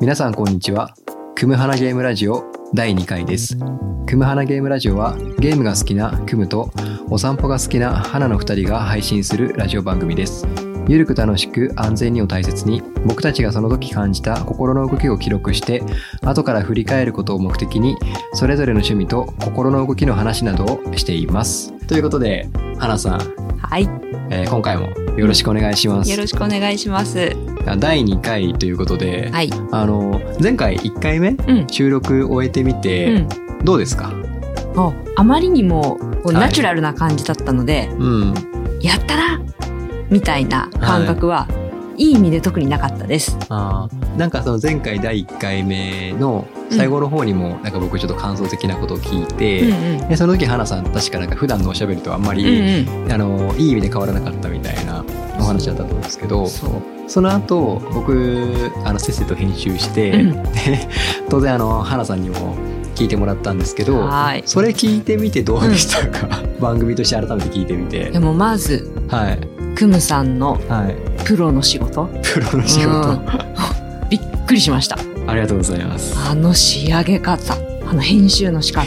皆さんこんにちは。クムハナゲームラジオ第2回です。クムハナゲームラジオはゲームが好きなクムとお散歩が好きな花の2人が配信するラジオ番組です。ゆるく楽しく安全にを大切に僕たちがその時感じた心の動きを記録して後から振り返ることを目的にそれぞれの趣味と心の動きの話などをしています。ということで花さん、はい。えー今回もよろしくお願いしますよ。ろしくお願いします。第2回ということで、はい。あの前回1回目うん。収録終えてみて、うん。どうですか？おあまりにもナチュラルな感じだったので、うん。やったなみたいな感覚は、い、い意味で特になかったです。あーなんかその前回第1回目の最後の方にもなんか僕ちょっと感想的なことを聞いて、うんうん。でその時花さん確かなんか普段のおしゃべりとあんまり、うんうん。あのいい意味で変わらなかったみたいなお話だったと思うんですけどその後僕あのせっせと編集して、うん。で当然あの花さんにも聞いてもらったんですけどはい。それ聞いてみてどうでしたか、番組として改めて聞いてみて。でもまず、はい。クムさんのはい。プロの仕事、プロの仕事、うん。びっくりしました。ありがとうございます。あの仕上げ方、あの編集の仕方、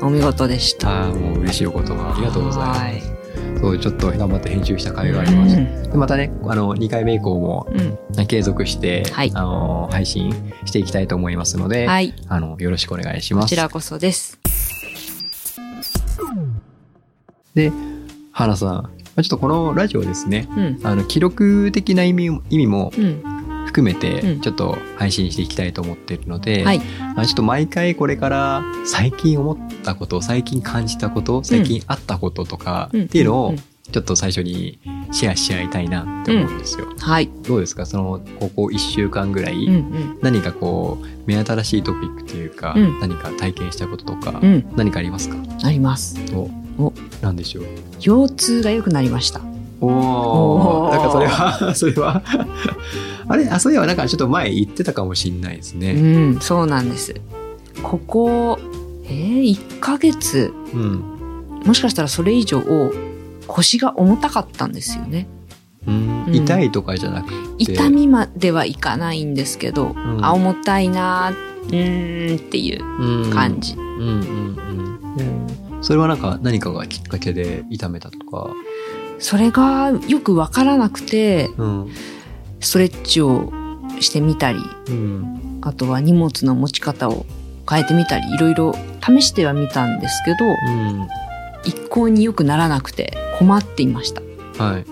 お見事でした。ああもう嬉しいお言葉。ありがとうございます。はいそうちょっと頑張って編集した甲斐がありました、でまたねあの2回目以降もうん。継続して、はいあの配信していきたいと思いますので、はい。あのよろしくお願いしますこちらこそです。で花さんまあちょっとこのラジオですねうん。あの記録的な意味意味もうん。含めてうんちょっと配信していきたいと思っているので、はい。まあちょっと毎回これから最近思ったこと最近感じたこと最近あったこととかうんっていうのをうんちょっと最初にシェアし合いたいなって思うんですよ。はい。どうですか？そのここ1週間ぐらい、うんうん。何かこう目新しいトピックというか、うん何か体験したこととか、うん。何かありますか？あります。おおなんでしょう？腰痛が良くなりました。おおなんかそれはそれはあれあそういえばなんかちょっと前言ってたかもしんないですうね。ん、そうなんです。ここ、えー、1ヶ月、うん、もしかしたらそれ以上腰が重たかったんですよね。うん。うん。痛いとかじゃなくて。痛みまではいかないんですけど、ん。あ、重たいなーうーんっていううん。感じ。うんうんうん。それはなんか何かがきっかけで痛めたとか、それがよくわからなくて、うんストレッチをしてみたり、うん。あとは荷物の持ち方を変えてみたり、いろいろ試してはみたんですけど、うん。一向に良くならなくて困っていました。はい、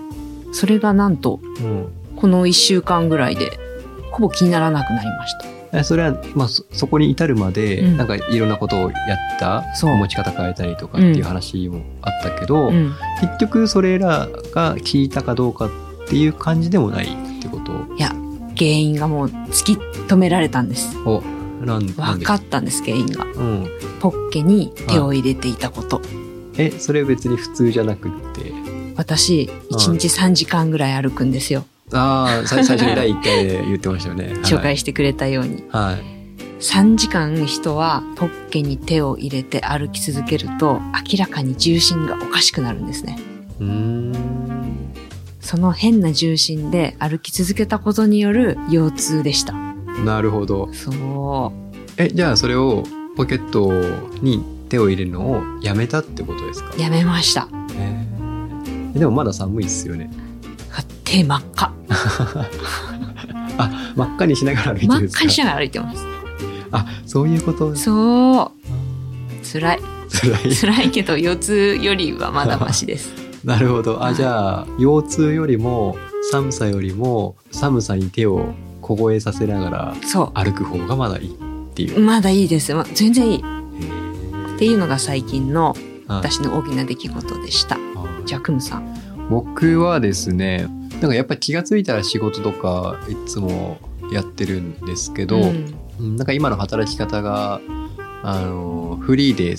それがなんと、うん。この一週間ぐらいで、ほぼ気にならなくなりました。えそれは、まあ、そそこに至るまで、うん。なんかいろんなことをやったそう。持ち方変えたりとかっていう話もあったけど、うん。結局それらが効いたかどうかっていう感じでもないってこと？いや、原因がもう突き止められたんです。をなん分でかったんです、原因が。うん、ポッケに手を入れていたこと。えそれ別に普通じゃなくって？私、1日3時間ぐらい歩くんですよ。ああ最最初に第1回で言ってましたよね 紹介してくれたように。はい、3時間人はポッケに手を入れて歩き続けると明らかに重心がおかしくなるんですね。うーんその変な重心で歩き続けたことによる腰痛でした。なるほどそえじゃあそれをポケットに手を入れるのをやめたってことですか？う。やめました。えーでもまだ寒いっすよね手真っ赤。あ真っ赤にしながら歩いてる真っ赤にしながら歩いてます。あそういうこと？そう。辛い。辛い辛いけど腰痛よりはまだマシです。なるほどあはいじゃあ腰痛よりも寒さよりも寒さに手を凍えさせながらそ歩く方がまだいいっていうう。まだいいです。ま全然いい。っていうのが最近のはい私の大きな出来事でした。じゃあ、クムさん。僕はですねなんかやっぱり気がついたら仕事とかいつもやってるんですけど、うんうんなんか今の働き方があのフリーで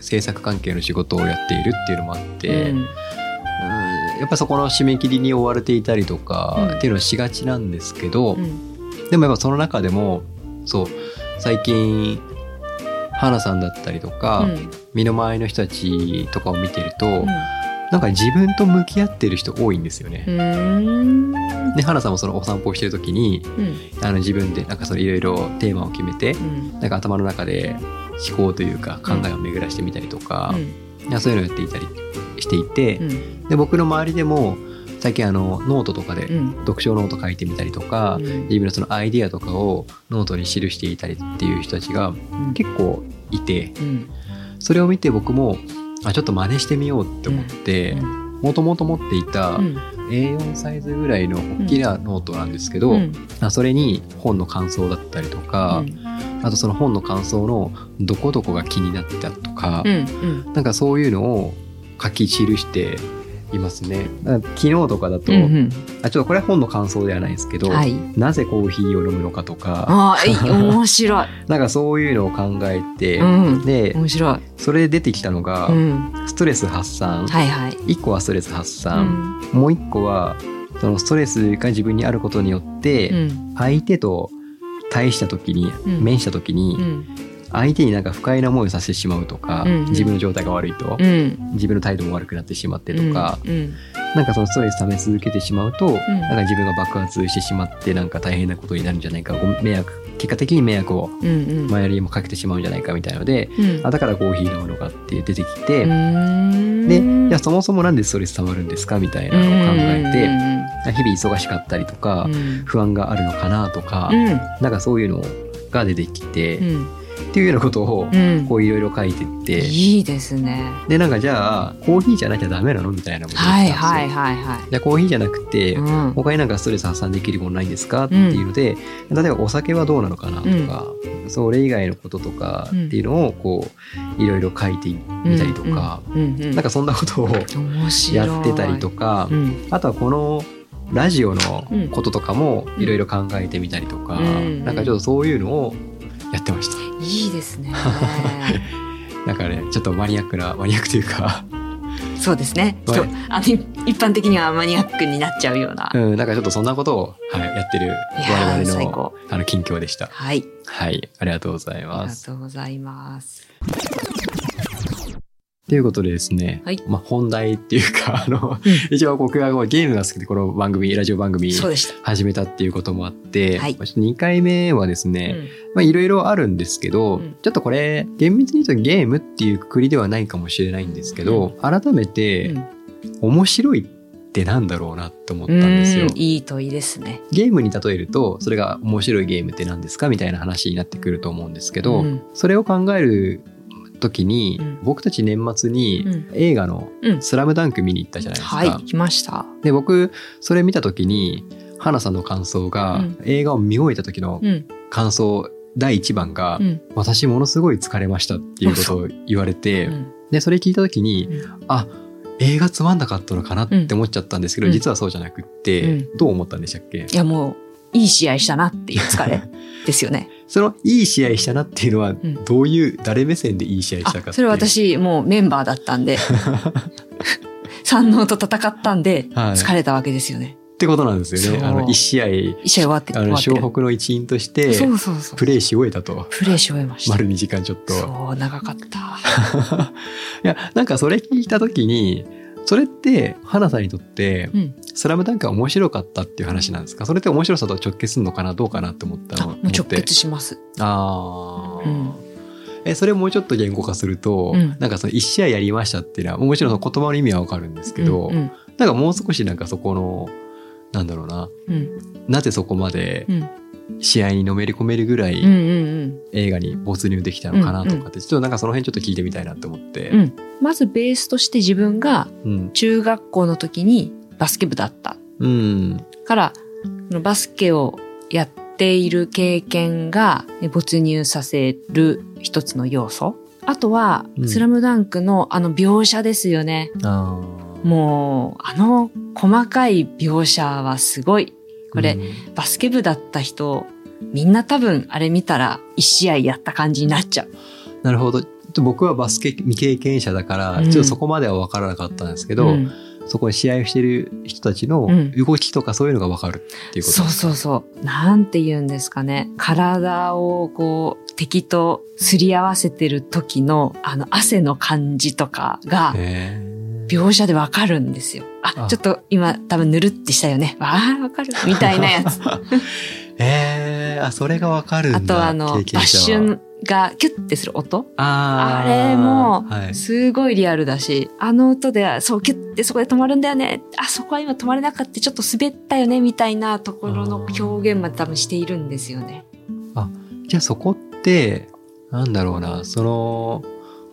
制作関係の仕事をやっているっていうのもあって、うんうんやっぱそこの締め切りに追われていたりとかうんっていうのはしがちなんですけど、うんでもやっぱその中でもそう最近花さんだったりとか、うん身の回りの人たちとかを見てると、なんか自分と向き合ってる人多いんですよね。で花さんもそのお散歩をしてる時にうん。あの自分でなんかそのいろいろテーマを決めてうん。なんか頭の中で思考というか考えを巡らしてみたりとか、いやそういうのをやっていたりしていて、うん。で僕の周りでも最近あのノートとかでうん。読書ノート書いてみたりとか、うん自分のそのアイディアとかをノートに記していたりっていう人たちがうん結構いてうん。それを見て僕もあちょっと真似してみようって思ってもともと持っていたうん。A4 サイズぐらいの大きなノートなんですけど、うん。あそれに本の感想だったりとか、あとその本の感想のどこどこが気になったとか、うん。うん。なんかそういうのを書き記していますね。昨日とかだと、うん。あちょっとこれは本の感想ではないんですけど、はい。なぜコーヒーを飲むのかとか、あ面白い。なんかそういうのを考えて、うんで、面白い。それで出てきたのが、うん。ストレス発散。はいはい。1個はストレス発う散。ん。もう1個は、そのストレスが自分にあることによって、うん。相手と対した時に、うん面した時に、うん。相手になんか不快な思いをさせてしまうとか、うん自分の状態が悪いと、うん。自分の態度も悪くなってしまってとか、うん。なんかそのストレス溜め続けてしまうと、んなんか自分が爆発してしまってなんか大変なことになるんじゃないかご迷惑結果的に迷惑をうん。うん。周りにもかけてしまうんじゃないかみたいので、うん。あだからコーヒー飲むのかって出てきて、うんでいやそもそもなんでストレス溜まるんですかみたいなのを考えて、日々忙しかったりとか、うん不安があるのかなとか、うん。なんかそういうのが出てきて、うん。っていうようなことをうん。こういろいろ書いてって、いいですね。でなんかじゃあコーヒーじゃなきゃダメなのみたいなのも出てきたんですよ。はいはいはいはじゃあコーヒーじゃなくて、い。うん。他になんかストレス発散できるものないんですかっていうので、例えばお酒はどうなのかなとか、それ以外のこととかっていうのをこういろいろ書いてみたりとか、うん。うん。うんなんかそんなことを。やってたりとか、うん。あとはこのラジオのうんこととかもいろいろ考えてみたりとか、うんなんかちょっとそういうのをやってました。いいですね。なんかねちょっとマニアックなマニアックというか、そうですね。はいそうあの一般的にはマニアックになっちゃうような。うん、なんかちょっとそんなことを、はい、やってる我々のあの近況でした。はい。はい、ありがとうございありがます。とうございます。ということでですね、はい。まあ本題っていうか、あの、うん。一応僕がゲームが好きでこの番組、ラジオ番組。始めたっていうこともあって、はい。まあちょっと2回目はですね、まあいろいろあるんですけど、うん。ちょっとこれ、厳密に言うとゲームっていうくくりではないかもしれないんですけど、改めて、うん。面白いってなんだろうなって思ったうんんですよ。ん。いい問いですね。ゲームに例えると、それが面白いゲームって何ですかみたいな話になってくると思うんですけど、うん。それを考える時に、うん僕たち年末にうん映画のうん「スラムダンク見に行ったじゃないですか。はい、来ました。で僕それ見た時に花さんの感想が、うん映画を見終えた時のうん。感想第1番が、うん。私ものすごい疲れましたっていうことを言われて、うんでそれ聞いた時に、あ映画つまんなかったのかなって思っちゃったんですけど、うん実はそうじゃなくって、うんどう思ったんでしたっけ？いや、もう、いい試合したなっていう疲れですよね。そのいい試合したなっていうのはんどういう誰目線でいい試合したかそれ私、もうメンバーだったんで、三能と戦ったんで、はい疲れたわけですよね。ってことなんですよね。あの一試合一試合終わって、あの湘。北の一員としてそうそうそう。プレーし終えたとプレイし終えました。丸2時間ちょっと。そう、長かった。いやなんかそれ聞いた時にそれって花さんにとってうん。「スラムダンクが面白かったっていう話なんですか？それって面白さと直結するのかなどうかなって思ったあ、のもう直結します。ああ、うん。えそれもうちょっと言語化すると、うん。なんかその1試合やりましたっていうのはもちろんその言葉の意味はわかるんですけど、うんうん。なんかもう少しなんかそこのなんだろうな。うん。なぜそこまでうん試合にのめり込めるぐらいうんうん映画に没入できたのかなとかって、ちょっとなんかその辺ちょっと聞いてみたいなって思って。うんうんまずベースとして自分がうん。中学校の時にバスケ部だったうん。から、バスケをやっている経験がえ没入させる一つの要素。あとは、うんスラムダンクのあの描写ですよね。ああ。もう、あの細かい描写はすごい。これ、うんバスケ部だった人、みんな多分あれ見たら一試合やった感じになっちゃう。なるほど。僕はバスケ未経験者だから、うんちょっとそこまでは分からなかったんですけど、うんそこで試合をしてる人たちのうん動きとかそういうのが分かるっていうことそうそうそう。なんて言うんですかね。体をこう、敵とすり合わせてる時の、あの、汗の感じとかが、へ描写でわかるんですよ。あ、あちょっと今多分ぬるってしたよね。わあ、わかる。みたいなやつ。ええあ、それがわかるんだ。あとあの、バ経ッシュがキュッてする音あーあれもはい、すごいリアルだし、あの音で、そう、キュッてそこで止まるんだよね。あ、そこは今止まれなかった。ちょっと滑ったよね、みたいなところの表現まで多分しているんですよね。じゃあそこって、なんだろうな、その、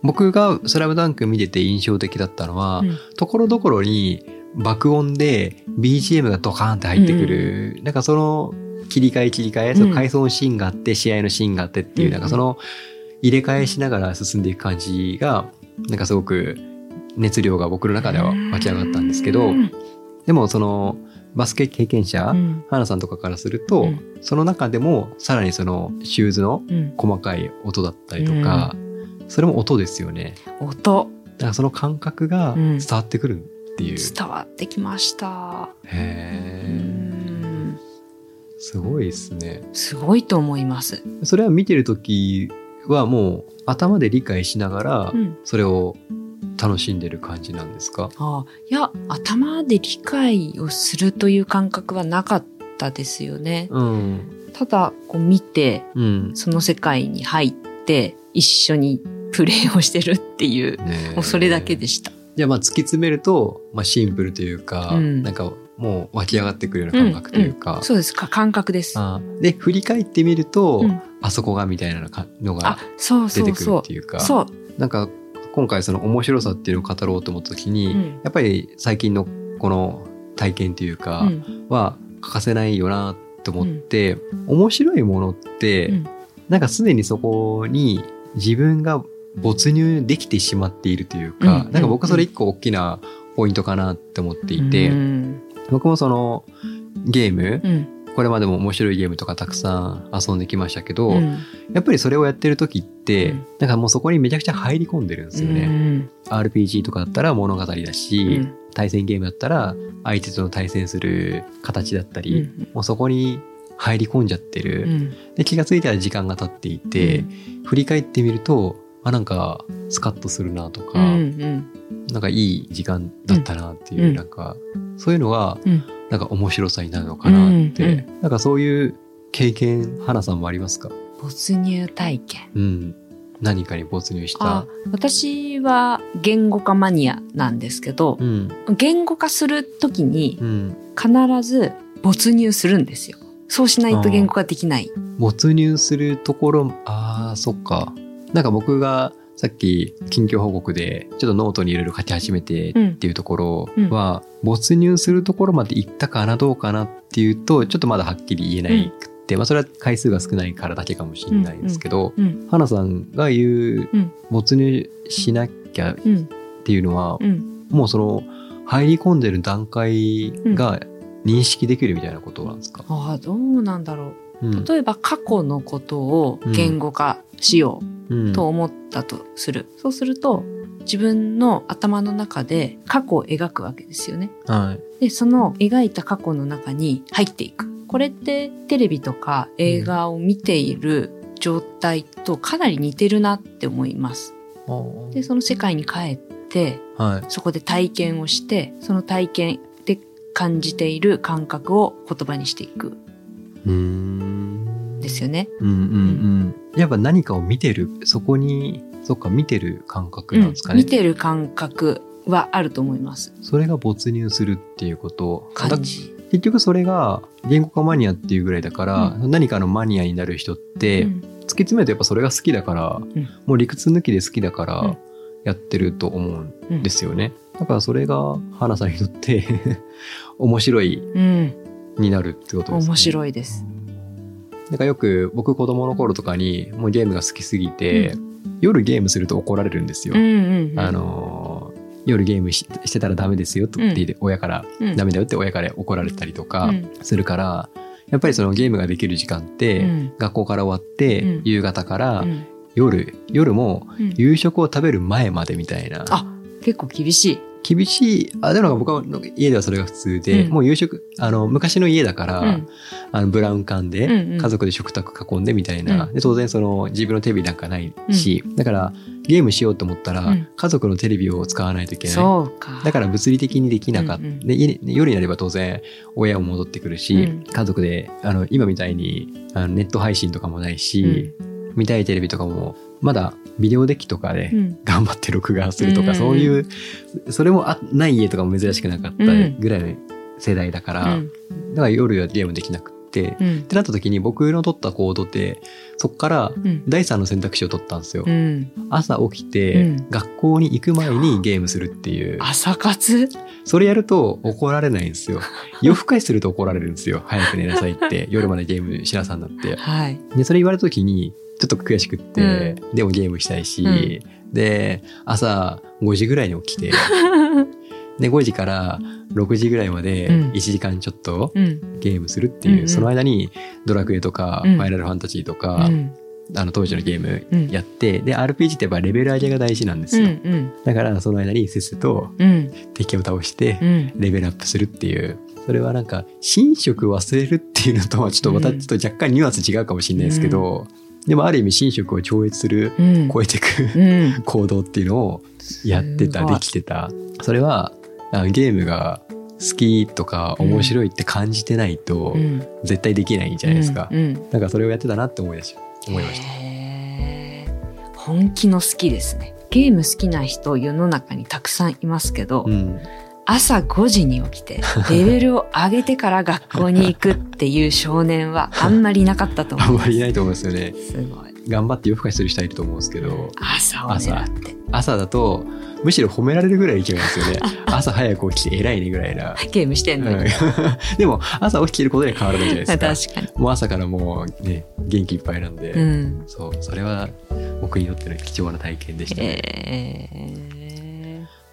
僕がスラムダンク見てて印象的だったのは、うん。ところどころに爆音で BGM がドカーンって入ってくる、なんかその切り替え切り替え、うん。その回想シーンがあって、試合のシーンがあってっていう、うん。なんかその入れ替えしながら進んでいく感じが、なんかすごく熱量が僕の中では湧き上がったんですけど、うんでもそのバスケ経験者、うん。花さんとかからすると、うん。その中でもさらにそのシューズのうん。細かい音だったりとか、それも音ですよね。音、だからその感覚がうん伝わってくるっていう。伝わってきました。うへーんすごいですね。すごいと思います。それは見てる時はもう頭で理解しながらうんそれを楽しんでる感じなんですか、ああいや、頭で理解をするという感覚はなかったですよね。うん。ただ、こう見て、うん。その世界に入って、一緒にプレイをしてるっていう、もうそれだけでした。じゃあまあ突き詰めると、まあ、シンプルというか、うんなんかもう湧き上がってくるような感覚というか。そうですか、感覚です。あで、振り返ってみると、うんあそこがみたいなのあが、出てくるっていうか、う。そう。なんか今回その面白さっていうのを語ろうと思った時に、うんやっぱり最近のこの体験というかうんは欠かせないよなと思って、面白いものって、うんなんかすでにそこに自分が没入できてしまっているというか、うん。なんか僕はそれ一個大きなポイントかなって思っていて、うん。僕もそのゲーム、うん。これまでも面白いゲームとかたくさん遊んできましたけど、うん。やっぱりそれをやってる時って、うん。なんかもうそこにめちゃくちゃ入り込んでるんですよね。うん。RPG とかだったら物語だし、うん。対戦ゲームだったら相手との対戦する形だったり、うん。もうそこに入り込んじゃってる。うん。で気がついたら時間が経っていて、振り返ってみると、あ、なんかスカッとするなとか、うんうんなんかいい時間だったなっていう、うんなんかそういうのが、うんなんか面白さになるのかなって、うんうんなんかそういう経験、花さんもありますか？没入体験。うん。何かに没入したあ。私は言語化マニアなんですけどう、ん。言語化するときにうん。必ず没入するんですよ。そうしないと言語化できない。没入するところ、ああ、そっか。なんか僕がさっき近況報告でちょっとノートにいろいろ書き始めてうんっていうところは、没入するところまで行ったかなどうかなっていうと、ちょっとまだはっきり言えないくって、まあそれは回数が少ないからだけかもしれないですけど、うん。花さんが言ううん没入しなきゃっうん。ていうのは、うん。もうその入り込んでる段階が認識できるみたいなことなんですか、ああ、どうなんだろう。うん例えば過去のことを言語化しようんうと思ったとする。そうすると、自分の頭の中で過去を描くわけですよね。はい。で、その描いた過去の中に入っていく。これってテレビとか映画を見ている状態とかなり似てるなって思います。で、その世界に帰って、はい。そこで体験をして、その体験で感じている感覚を言葉にしていく。うーんですよね。うんうんうん。やっぱ何かを見てる、そこに、そっか、見てる感覚なんですかね。見てる感覚はあると思います。それが没入するっていうこと。感じ。だ結局それが言語化マニアっていうぐらいだから、何かのマニアになる人って、うん突き詰めるとやっぱそれが好きだから、んもう理屈抜きで好きだかうんらやってると思うんうんですよね。だからそれが花さんにとって 面白いうん。になるってことですね。面白いです。なんかよく僕子供の頃とかにもうゲームが好きすぎて、夜ゲームすると怒られるんですよ。うんうんうん。あのー夜ゲームししてたらダメですよとって言って親から、うん、ダメだよって親から怒られたりとかうん。するから、やっぱりそのゲームができる時間って、うん。学校から終わって、うん。夕方からうん。夜、夜もうん。夕食を食べる前までみたいな、あ結構厳しい。厳しい、あ、でも僕の家ではそれが普通で、うん。もう夕食、あの、昔の家だから、うん。あの、ブラウン管で、うんうん。家族で食卓囲んでみたいな、うん。で、当然その、自分のテレビなんかないし、だから、ゲームしようと思ったら、うん。家族のテレビを使わないといけない。そうか。だから物理的にできなかった。うんうん。で夜になれば当然親も戻ってくるし、うん。家族であの今みたいにあのネット配信とかもないし、見たいテレビとかもまだビデオデッキとかでうん。頑張って録画するとか、うん。そういうそれもあない家とかも珍しくなかったぐらいの世代だから、うん。だから夜はゲームできなくうんってなった時に僕の取った行動ってそっからうん第三の選択肢を取ったんですよ。うん朝起きて、うん学校に行く前にゲームするっていう。朝活？それやると怒られないんですよ。夜更かしすると怒られるんですよ。早く寝なさいって、夜までゲームしなさんなって。はい。で、それ言われた時に、ちょっと悔しくって、でもゲームしたいし、うんで、朝5時ぐらいに起きて、で、5時から6時ぐらいまでうん。1時間ちょっとうん。ゲームするっていう、うんうん。その間にドラクエとか、うん。ファイナルファンタジーとか、うん。あの当時のゲームうん。やって、で、RPG ってやっぱレベル上げが大事なんですうんよ。うん。だからその間にせっせとうん。敵を倒して、うん。レベルアップするっていう。それはなんか、寝食忘れるっていうのとはちょっとまたうん。ちょっと若干ニュアンス違うかもしれないですけど、でもある意味寝食を超越する、うん。超えていくうん。行動っていうのをやってた、できてた。それは、あゲームが好きとか面白いって感じてないとうん絶対できないじゃないですか。うんうんなんかそれをやってたなって思い出し思いました。本気の好きですね。ゲーム好きな人世の中にたくさんいますけど、うん。朝5時に起きてレベルを上げてから学校に行くっていう少年はあんまりいなかったと思 あんいま。ますりいないと思うんですよね。すごい。頑張って夜更かしする人はいると思うんですけど、朝を狙って。朝だとむしろ褒められるぐらい勢いなんですよね。朝早く起きて偉いねぐらいな。ゲームしてんのに。うん でも朝起きてることには変わらないじゃない確ですか。かに。もう朝からもうね、元気いっぱいなんで、うん。そう、それは僕にとっての貴重な体験でしたね。え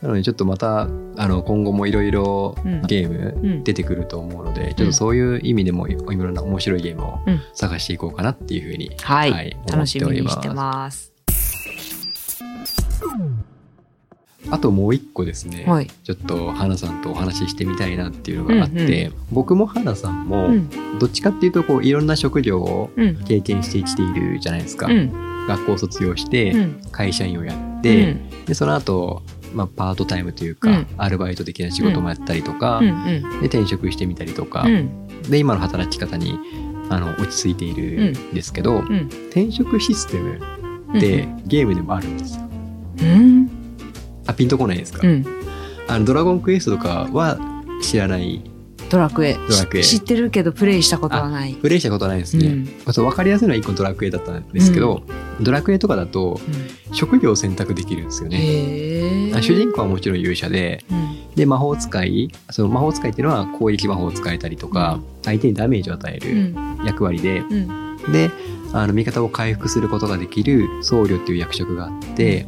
なのでちょっとまた、あの、今後もいろいろうんゲームうん出てくると思うので、ちょっとそういう意味でもいろいろな面白いゲームをうん探していこうかなっていうふうに、ーはい、はい楽しみにして思っております。あともう一個ですね、はい。ちょっと花さんとお話ししてみたいなっていうのがあって、うん僕も花さんも、うん。どっちかっていうとこういろんな職業をうん。経験してきているじゃないですか。うん。学校卒業して、うん。会社員をやって、でその後、まあパートタイムというか、うんアルバイト的な仕事もやったりとか、うん。うん。で転職してみたりとか、うん。で今の働き方にあの落ち着いているんですけど、うん。転職システムってゲームでもあるんですよ。うん。あピンとこないですか、うん。あのドラゴンクエストとかは知らないドラクエ。ドラクエ知ってるけどプレイしたことはない。プレイしたことないですね、うんそう分かりやすいのは一個ドラクエだったんですけど、ドラクエとかだとうん職業を選択できるんですよね。へえ。あ主人公はもちろん勇者でうん。で魔法使いその魔法使いっていうのは攻撃魔法を使えたりとか、相手にダメージを与えうるん。役割で、うん。であの味方を回復することができる僧侶っていう役職があって、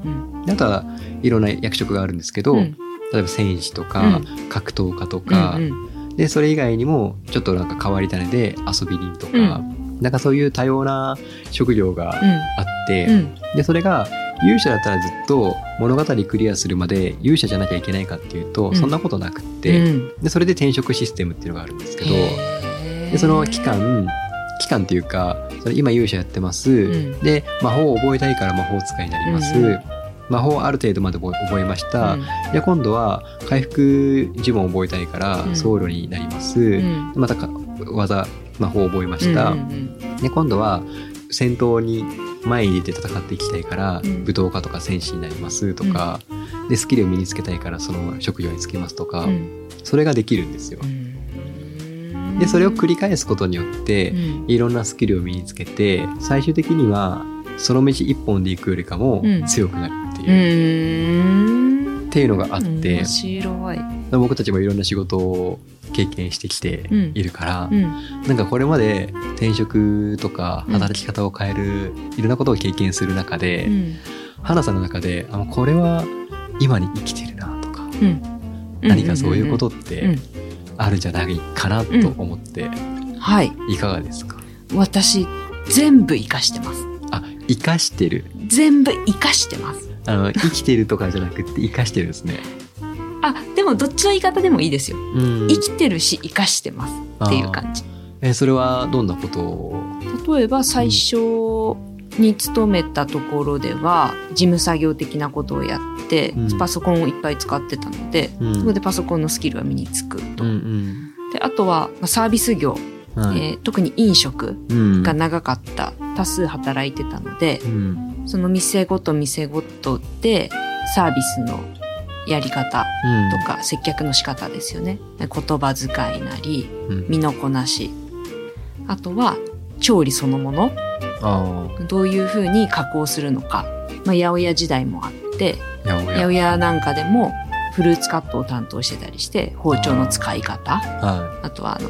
あとはいろんな役職があるんですけど、うん例えば戦士とか、格闘家とか、うん。でそれ以外にもちょっとなんか変わり種で遊び人とか、なんかそういう多様な職業があって、うん。でそれが勇者だったらずっと物語クリアするまで勇者じゃなきゃいけないかっていうと、うん。そんなことなくって、うん。でそれで転職システムっていうのがあるんですけど、でその期間期間っていうかそれ今勇者やってます、ん。で魔法を覚えたいから魔法使いになります、うんうん魔法ある程度まで覚えました、うん。で今度は回復呪文を覚えたいからうん。僧侶になります、うん。またか技魔法を覚えました、うんうんで今度は戦闘に前に出て戦っていきたいから、うん。武闘家とか戦士になりますとか、でスキルを身につけたいからその職業につけますとか、うん。それができるんですよ。う。ん。でそれを繰り返すことによって、うん。いろんなスキルを身につけて最終的にはその道一本で行くよりかもうん。強くなるいう、ん。っていうのがあって。面白い。僕たちもいろんな仕事を経験してきているから、うん。なんかこれまで転職とかうん。働き方を変えるいろんなことを経験する中で、うん。花さんの中であこれは今に生きてるなとか、うん。何かそういうことってうんあるんじゃないかなと思って、はい。いかがですか？私、全部活かしてます。あ生かしてる。全部活かしてます。あの生きてるとかじゃなくて生かしてるんですね。あでもどっちの言い方でもいいですよ、うん。生きてるし生かしてますっていう感じ。えそれはどんなことを？例えば最初に勤めたところでは事務作業的なことをやって、うん。パソコンをいっぱい使ってたので、うん。そこでパソコンのスキルが身につくと、うんであとはまあサービス業、うんはい。えー特に飲食うん。が長かった多数働いてたのでうんその店ごと店ごとでサービスのやり方うん。とか接客の仕方ですよね。言葉遣いなりうん。身のこなし。あとは調理そのもの。あどういうふうに加工するのか、まあ、八百屋時代もあって八百や屋なんかでもフルーツカットを担当してたりして包丁の使い方。はあとはあの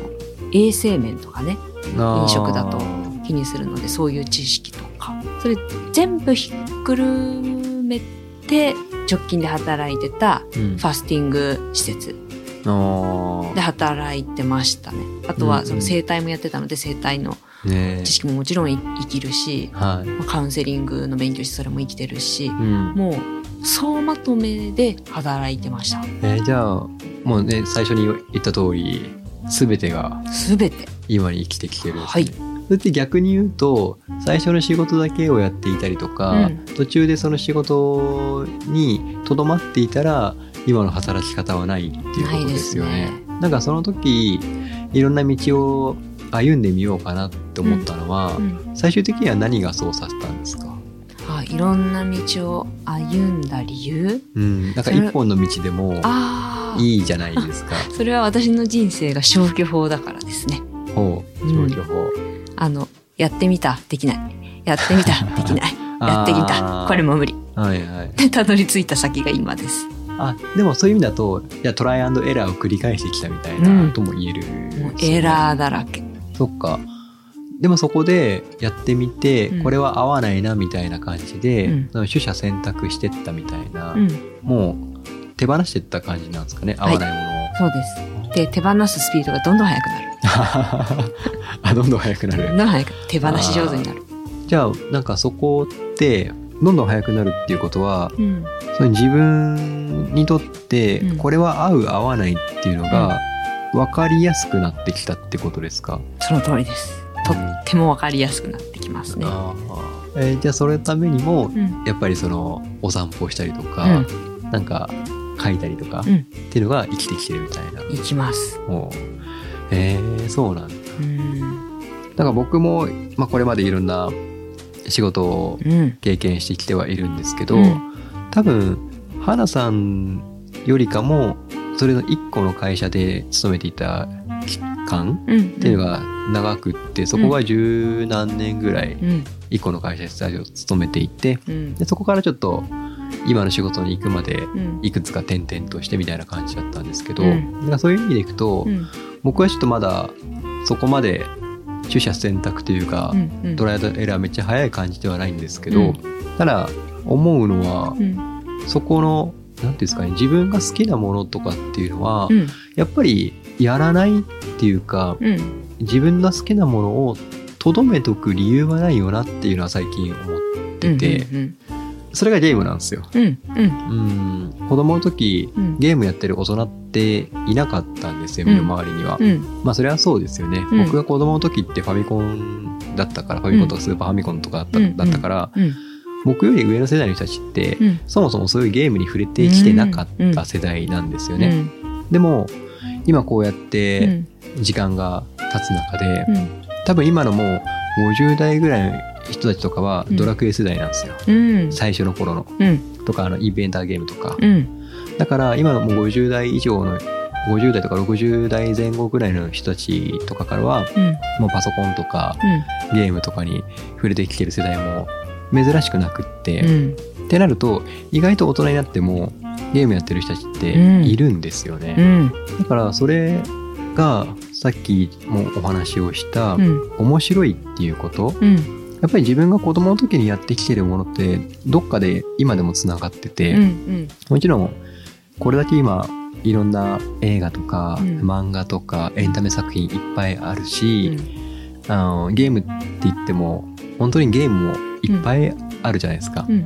衛生面とかね飲食だと気にするのでそういう知識とか。それ全部ひっくるめて直近で働いてたうん。ファスティング施設あで働いてましたね。あとうんはその整体もやってたので整体の知識ももちろんい生きるしはカウンセリングの勉強してそれも生きてるしうん。もう総まとめで働いてました。えーじゃあもうね最初に言った通り全てがすべて。今に生きてきてるねはいそれって逆に言うと最初の仕事だけをやっていたりとか、うん。途中でその仕事にとどまっていたら今の働き方はないっていうことですよね。ないですなんかその時いろんな道を歩んでみようかなって思ったのは、うん。最終的には何がそうさせたんですか？あいろんな道を歩んだ理由？うん、なんか一本の道でもいいじゃないですか。それは私の人生が消去法だからですね。ほう、うん消去法。あのやってみた。できない。やってみた。できない。やってみあた。ーこれも無理。はいはい。で たどり着いた先が今です。あでもそういう意味だとじゃあトライアンドエラーを繰り返してきたみたいな、うん。とも言える、もうエラーだらけ。そっか。でもそこでやってみて、うん。これは合わないなみたいな感じで、うん。取捨選択してったみたいな、うん。もう手放してった感じなんですかね。合はいわないものを、そうですで手放すスピードがどんどん速くなる。あどんどん速くなる。どんどん速く手放し上手になる。じゃあなんかそこってどんどん速くなるっていうことはうん。その自分にとってうん。これは合う合わないっていうのが分かりやすくなってきたってことですか、その通りです。とっても分かりやすくなってきますね。えーじゃあそれのためにもうん。やっぱりそのお散歩したりとか、うん。なんか書いたりとか、うん。っていうのが生きてきてるみたいな。行きます。もう。えー、そうなんだ。うん。なんか僕も、まあ、これまでいろんな仕事をうん。経験してきてはいるんですけど、うん。多分花さんよりかもそれの一個の会社で勤めていた期間うん。っていうのが長くって、そこが十何年ぐらいうん。一個の会社で最初勤めていてうん。でそこからちょっと今の仕事に行くまでうん。いくつか転々としてみたいな感じだったんですけど、うん。そういう意味でいくと、うん。僕はちょっとまだそこまで取捨選択というか、うんトライアンドエラーめっちゃ早い感じではないんですけど、うん。ただ思うのは、うん。そこの何ていうんですかね自分が好きなものとかっていうのは、うん。やっぱりやらないっていうかうん。自分が好きなものをとどめとく理由はないよなっていうのは最近思ってて、うんそれがゲームなんですよ。うんうん。うん。子供の時うん。ゲームやってる大人っていなかったんですよ、うん。身の回りには。うん。まあそれはそうですよね、うん。僕が子供の時ってファミコンだったから、ファミコンとかスーパーファミコンとかだった,、うんだったから、うん。僕より上の世代の人たちって、うん。そもそもそういうゲームに触れてきてなかった世代なんですよね。でも今こうやっうてん。時間が経つ中で、うん。多分今のもう50代ぐらいの人たちとかはうん。ドラクエ世代なんですよ、うん。最初の頃の。うん。とかあのイベンターゲームとか、うん。だから今のもう50代以上の50代とか60代前後ぐらいの人たちとかからはうん。もうパソコンとかうん。ゲームとかに触れてきてる世代も珍しくなくって、うん。ってなると意外と大人になってもゲームやってる人たちってうん。いるんですよね、うん。だからそれがさっきもお話をしたうん。面白いっていうことうんやっぱり自分が子供の時にやってきてるものってどっかで今でもつながってて、うんもちろんこれだけ今いろんな映画とか、うん。漫画とかエンタメ作品いっぱいあるうし、ん。あのゲームって言っても本当にゲームもいっぱいあるじゃないですか、うん。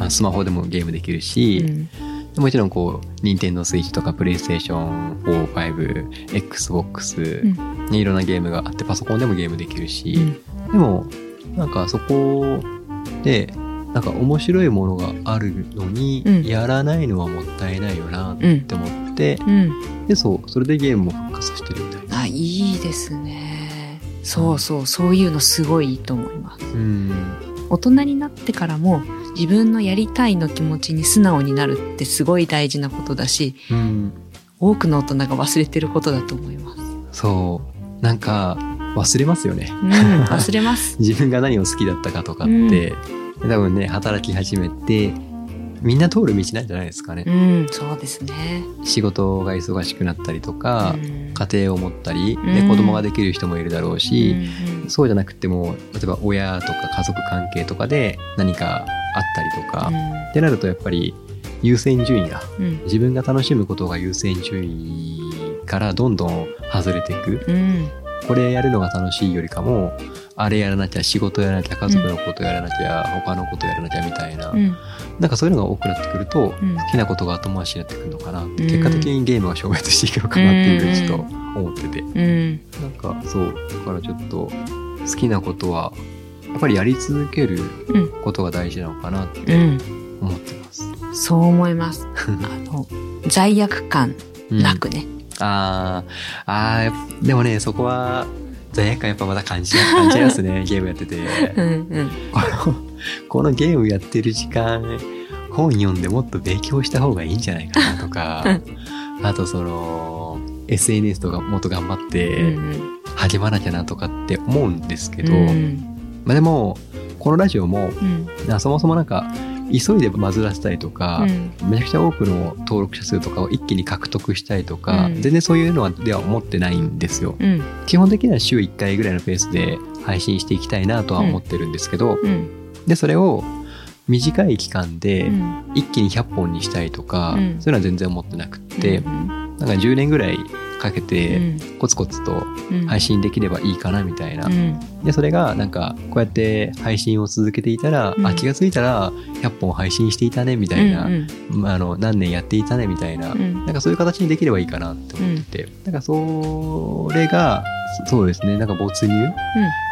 あスマホでもゲームできるし、もちろんこう、任天堂スイッチとかプレイステーション4、5、Xbox、ねいろんなゲームがあって、パソコンでもゲームできるし、でも、なんかそこで、なんか面白いものがあるのに、うんやらないのはもったいないよなって思って、うん。で、そう、それでゲームも復活させてるみたいな。あ、いいですね。そうそう、そういうのすごいいいと思います。うん。大人になってからも自分のやりたいの気持ちに素直になるってすごい大事なことだし、うん。多くの大人が忘れてることだと思います。そう。なんか、忘れますよね。うん、忘れます。自分が何を好きだったかとかって、多分ね、働き始めて、みんな通る道なんじゃないですかね。うん、そうですね。仕事が忙しくなったりとか、うん家庭を持ったり、でうん子供ができる人もいるだろうし、うんそうじゃなくても、例えば親とか家族関係とかで何かあったりとか、ってなるとやっぱり優先順位が、うんうん自分が楽しむことが優先順位からどんどん外れていく。うんこれやるのが楽しいよりかも、あれやらなきゃ、仕事やらなきゃ、家族のことやらなきゃ、他のことやらなきゃみたいな、うん。なんかそういうのが多くなってくると、うん。好きなことが後回しになってくるのかなって、うん。結果的にゲームが消滅していくのかなっていうふうにちょっと思ってて。うん。なんかそう、だからちょっと好きなことは、やっぱりやり続けるうん。ことが大事なのかなっうてん。思ってます。そう思います。あの罪悪感うんなくね。あーあー、でもね、そこは罪悪感やっぱまだ感じ感じますね、ゲームやってて。うんうん。この、このゲームやってる時間、本読んでもっと勉強した方がいいんじゃないかなとか、あとその、SNS とかもっと頑張っうてん。励まなきゃなとかって思うんですけど、うん。まあでも、このラジオも、うん。なそもそもなんか、急いでバズらせたりとか、うん。めちゃくちゃ多くの登録者数とかを一気に獲得したいとか、うん。全然そういうのはでは思ってないんですよ。うん。基本的には週1回ぐらいのペースで配信していきたいなとは思ってるんですけど、うん。で、それを短い期間でうん。一気に100本にしたいとか、うん。そういうのは全然思ってなくって、うんなんか10年ぐらいかけうてん。コツコツとうん。配信できればいいかなみたいな。うん。で、それがなんかこうやって配信を続けていたら、うん。あ、気がついたら100本配信していたねみたいな、うんまああの何年やっていたねみたいな、うん。なんかそういう形にできればいいかなって思ってて、なん。かそれが、そうですね、なんか没入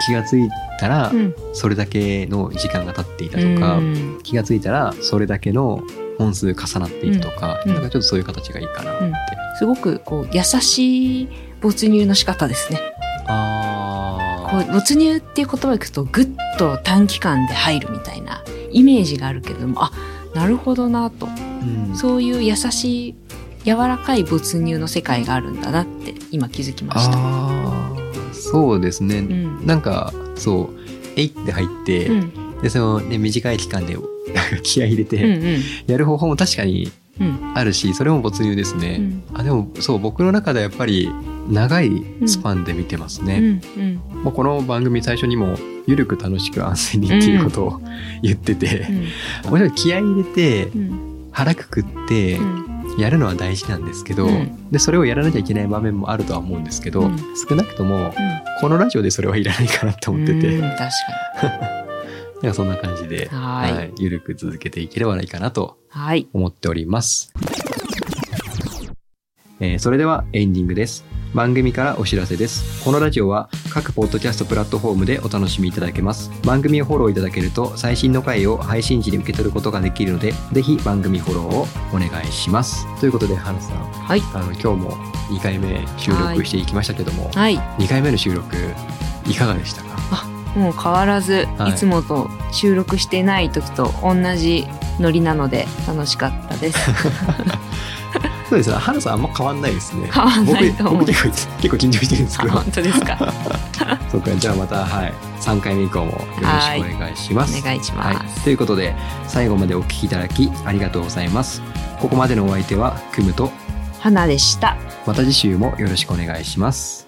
気がついたらう、ん。それだけの時間が経っていたとか、うん。気がついたらそれだけの本数重なっているとか、うん。なんかちょっとそういう形がいいかなって。うん。すごくこう優しい没入の仕方ですね。あこう没入っていう言葉を聞くとぐっと短期間で入るみたいなイメージがあるけれどもあなるほどなと。うん。そういう優しい柔らかい没入の世界があるんだなって今気づきました。そうですね、うん。なんかそうえいって入って、うん。でその、ね、短い期間で 気合い入れて、やる方法も確かにうん。あるしそれも没入ですね、うん。あでもそう僕の中ではやっぱり長いスパンで見てますね、うんうん。まあこの番組最初にもゆるく楽しく安全にっていうことを 言ってて、もちろん気合い入れてうん。腹くくってうん。やるのは大事なんですけど、うん。でそれをやらなきゃいけない場面もあるとは思うんですけど、うん。少なくともこのラジオでそれはいらないかなと思ってて、うんなん確かかそんな感じで、はいゆるく続けていければいいかなとに。はい。思っております。えーそれではエンディングです。番組からお知らせです。このラジオは各ポッドキャストプラットフォームでお楽しみいただけます。番組をフォローいただけると最新の回を配信時に受け取ることができるので、ぜひ番組フォローをお願いします。ということで、花さん、はい。あの今日も2回目収録していきましたけども、はい。2回目の収録いかがでしたか？もう変わらず、はいいつもと収録してない時と同じノリなので楽しかったです。そうですね。花さんあんま変わんないですね。変わんないと思う結構結構緊張してるんですけど。本当ですか？そうか、じゃあまた、はい、3回目以降もよろしくお願いします。お願いしはいます。ということで、最後までお聞きいただきありがとうございます。ここまでのお相手は、クムと、花でした。また次週もよろしくお願いします。